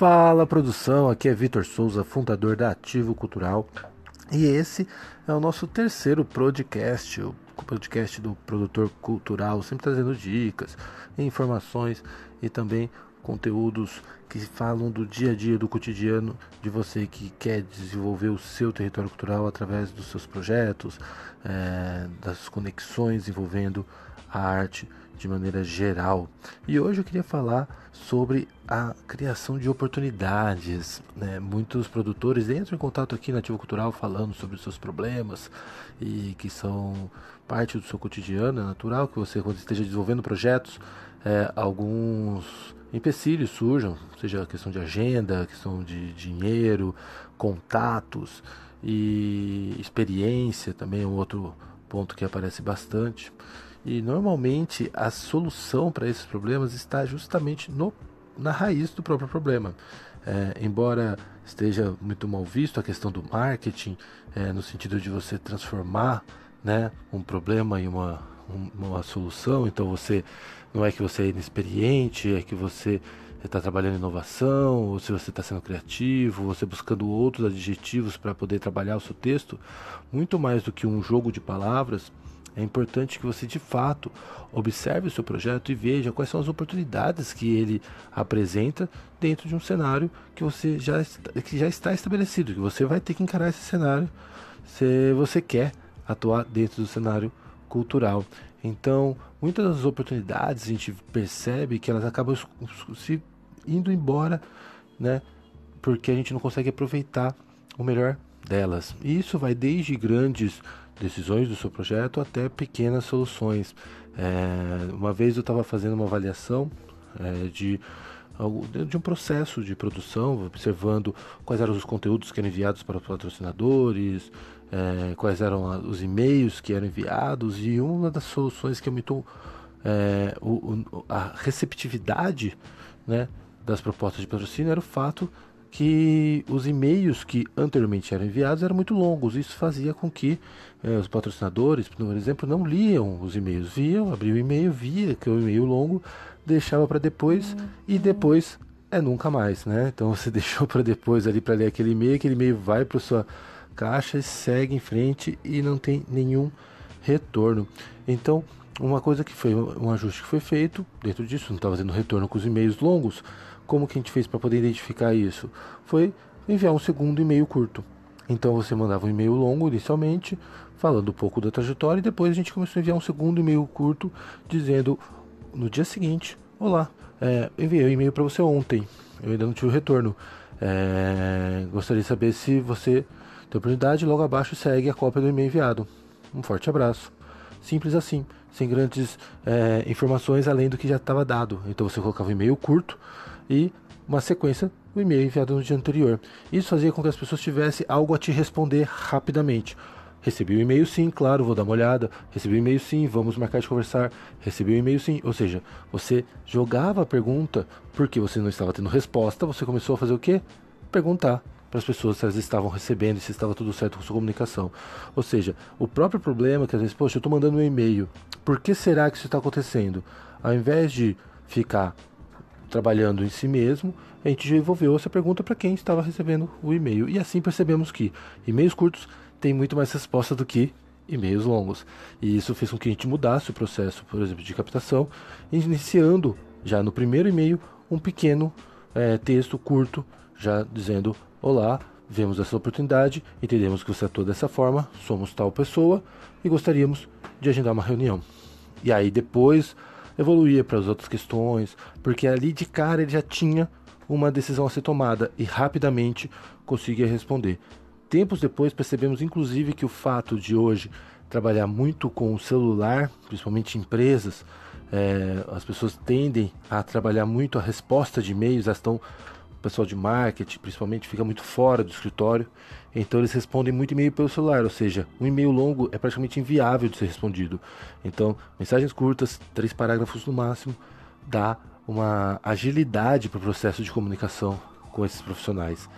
Fala produção, aqui é Vitor Souza, fundador da Ativo Cultural. E esse é o nosso terceiro podcast, o podcast do produtor cultural, sempre trazendo dicas, informações e também conteúdos que falam do dia a dia, do cotidiano de você que quer desenvolver o seu território cultural através dos seus projetos, é, das conexões envolvendo a arte de maneira geral. E hoje eu queria falar sobre a criação de oportunidades. Né? Muitos produtores entram em contato aqui na Ativo Cultural falando sobre os seus problemas e que são parte do seu cotidiano, é natural que você, quando esteja desenvolvendo projetos, é, alguns empecilhos surjam, seja questão de agenda, questão de dinheiro, contatos e experiência também é um outro ponto que aparece bastante. E normalmente a solução para esses problemas está justamente no, na raiz do próprio problema. É, embora esteja muito mal visto a questão do marketing, é, no sentido de você transformar né, um problema em uma, uma solução, então você não é que você é inexperiente, é que você está trabalhando inovação, ou se você está sendo criativo, você buscando outros adjetivos para poder trabalhar o seu texto, muito mais do que um jogo de palavras, é importante que você de fato observe o seu projeto e veja quais são as oportunidades que ele apresenta dentro de um cenário que você já está, que já está estabelecido, que você vai ter que encarar esse cenário se você quer atuar dentro do cenário cultural. Então, muitas das oportunidades a gente percebe que elas acabam se indo embora, né? Porque a gente não consegue aproveitar o melhor delas. E isso vai desde grandes decisões do seu projeto até pequenas soluções. É, uma vez eu estava fazendo uma avaliação é, de, de um processo de produção, observando quais eram os conteúdos que eram enviados para os patrocinadores, é, quais eram os e-mails que eram enviados, e uma das soluções que aumentou é, o, o, a receptividade né, das propostas de patrocínio era o fato que os e-mails que anteriormente eram enviados eram muito longos. Isso fazia com que eh, os patrocinadores, por exemplo, não liam os e-mails. Viam, abriam o e-mail, via que o e-mail longo, deixava para depois uhum. e depois é nunca mais, né? Então você deixou para depois ali para ler aquele e-mail, aquele e-mail vai para sua caixa e segue em frente e não tem nenhum retorno. Então, uma coisa que foi um ajuste que foi feito dentro disso, não estava tendo retorno com os e-mails longos, como que a gente fez para poder identificar isso? Foi enviar um segundo e-mail curto. Então você mandava um e-mail longo inicialmente, falando um pouco da trajetória, e depois a gente começou a enviar um segundo e-mail curto, dizendo no dia seguinte: Olá, é, enviei um e-mail para você ontem, eu ainda não tive retorno. É, gostaria de saber se você tem oportunidade, logo abaixo segue a cópia do e-mail enviado. Um forte abraço. Simples assim, sem grandes é, informações além do que já estava dado. Então você colocava um e-mail curto e uma sequência do e-mail enviado no dia anterior. Isso fazia com que as pessoas tivessem algo a te responder rapidamente. Recebi o e-mail sim, claro, vou dar uma olhada. Recebi o e-mail sim, vamos marcar de conversar. Recebi o e-mail sim. Ou seja, você jogava a pergunta porque você não estava tendo resposta, você começou a fazer o quê? Perguntar para as pessoas se elas estavam recebendo e se estava tudo certo com sua comunicação. Ou seja, o próprio problema é que às vezes, poxa, eu estou mandando um e-mail, por que será que isso está acontecendo? Ao invés de ficar trabalhando em si mesmo, a gente desenvolveu essa pergunta para quem estava recebendo o e-mail. E assim percebemos que e-mails curtos têm muito mais resposta do que e-mails longos. E isso fez com que a gente mudasse o processo, por exemplo, de captação, iniciando já no primeiro e-mail um pequeno é, texto curto, já dizendo: Olá, vemos essa oportunidade, entendemos que você atua dessa forma, somos tal pessoa e gostaríamos de agendar uma reunião. E aí depois evoluía para as outras questões, porque ali de cara ele já tinha uma decisão a ser tomada e rapidamente conseguia responder. Tempos depois percebemos inclusive que o fato de hoje trabalhar muito com o celular, principalmente empresas, é, as pessoas tendem a trabalhar muito a resposta de e-mails, elas estão o pessoal de marketing, principalmente, fica muito fora do escritório, então eles respondem muito e-mail pelo celular, ou seja, um e-mail longo é praticamente inviável de ser respondido. Então, mensagens curtas, três parágrafos no máximo, dá uma agilidade para o processo de comunicação com esses profissionais.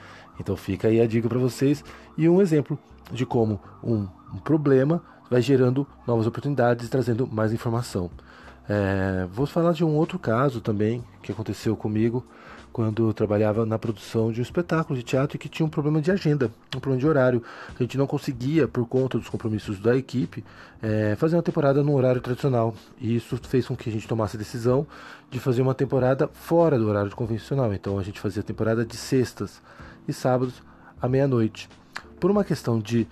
Então fica aí a dica para vocês e um exemplo de como um, um, problema vai gerando novas oportunidades e trazendo mais informação. É, vou falar de um outro caso também que aconteceu comigo quando eu trabalhava na produção de um espetáculo de teatro e que tinha um problema de agenda, um problema de horário. A gente não conseguia, por conta dos compromissos da equipe, é, fazer uma temporada no horário tradicional. E isso fez com que a gente tomasse a decisão de fazer uma temporada fora do horário convencional. Então a gente fazia a temporada de sextas e sábados à meia-noite. Por uma questão de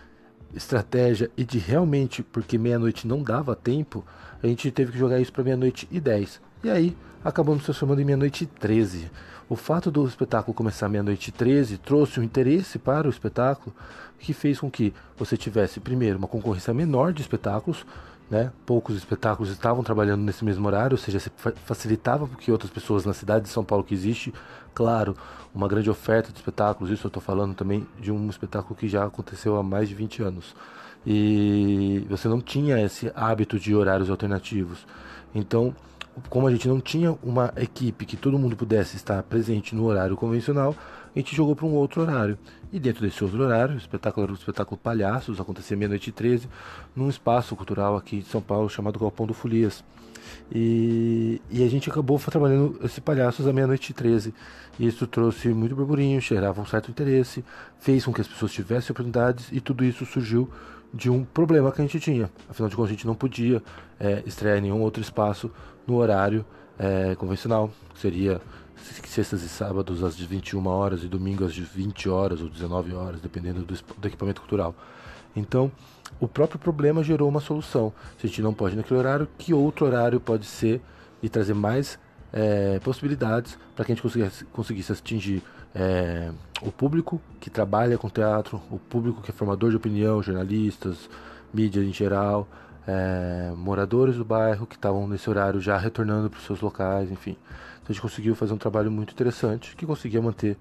estratégia e de realmente, porque meia-noite não dava tempo, a gente teve que jogar isso para meia-noite e dez. E aí acabamos transformando em meia-noite e treze. O fato do espetáculo começar meia-noite e 13 trouxe um interesse para o espetáculo que fez com que você tivesse, primeiro, uma concorrência menor de espetáculos, né? poucos espetáculos estavam trabalhando nesse mesmo horário, ou seja, facilitava porque outras pessoas na cidade de São Paulo que existe, claro, uma grande oferta de espetáculos, isso eu estou falando também de um espetáculo que já aconteceu há mais de 20 anos. E você não tinha esse hábito de horários alternativos. Então, como a gente não tinha uma equipe que todo mundo pudesse estar presente no horário convencional, a gente jogou para um outro horário. E dentro desse outro horário, o espetáculo era o espetáculo Palhaços, acontecia meia-noite e 13, num espaço cultural aqui de São Paulo chamado Galpão do Folias. E, e a gente acabou trabalhando esse Palhaços à meia-noite e 13. E isso trouxe muito burburinho, gerava um certo interesse, fez com que as pessoas tivessem oportunidades e tudo isso surgiu de um problema que a gente tinha. Afinal de contas, a gente não podia é, estrear em nenhum outro espaço no horário é, convencional, que seria sextas e sábados às 21 horas e domingos às 20 horas ou 19 horas, dependendo do, do equipamento cultural. Então, o próprio problema gerou uma solução. Se a gente não pode naquele horário, que outro horário pode ser e trazer mais é, possibilidades para que a gente conseguisse, conseguisse atingir é, o público que trabalha com teatro, o público que é formador de opinião, jornalistas, mídia em geral, é, moradores do bairro que estavam nesse horário já retornando para os seus locais, enfim. Então a gente conseguiu fazer um trabalho muito interessante que conseguia manter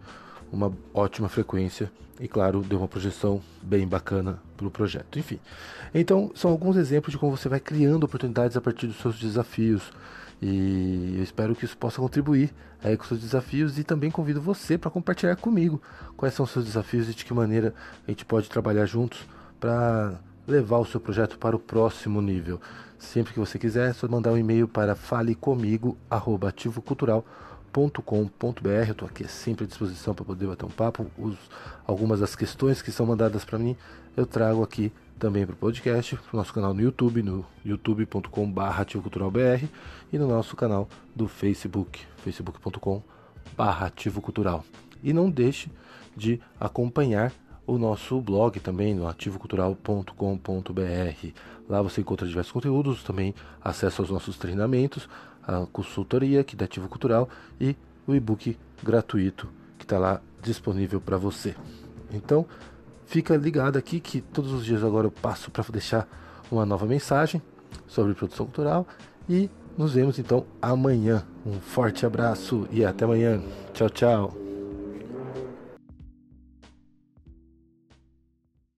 uma ótima frequência e, claro, deu uma projeção bem bacana para o projeto. Enfim, então são alguns exemplos de como você vai criando oportunidades a partir dos seus desafios. E eu espero que isso possa contribuir aí com seus desafios e também convido você para compartilhar comigo quais são os seus desafios e de que maneira a gente pode trabalhar juntos para levar o seu projeto para o próximo nível. Sempre que você quiser, é só mandar um e-mail para falecomigo@ativocultural.com.br. Estou aqui sempre à disposição para poder bater um papo. Os, algumas das questões que são mandadas para mim eu trago aqui também para o podcast, para o nosso canal no YouTube, no youtube.com.br ativoculturalbr e no nosso canal do Facebook, facebook.com.br ativocultural. E não deixe de acompanhar o nosso blog também no ativocultural.com.br. Lá você encontra diversos conteúdos, também acesso aos nossos treinamentos, a consultoria aqui da Ativo Cultural e o e-book gratuito que está lá disponível para você. Então, Fica ligado aqui que todos os dias agora eu passo para deixar uma nova mensagem sobre produção cultural e nos vemos então amanhã. Um forte abraço e até amanhã. Tchau, tchau.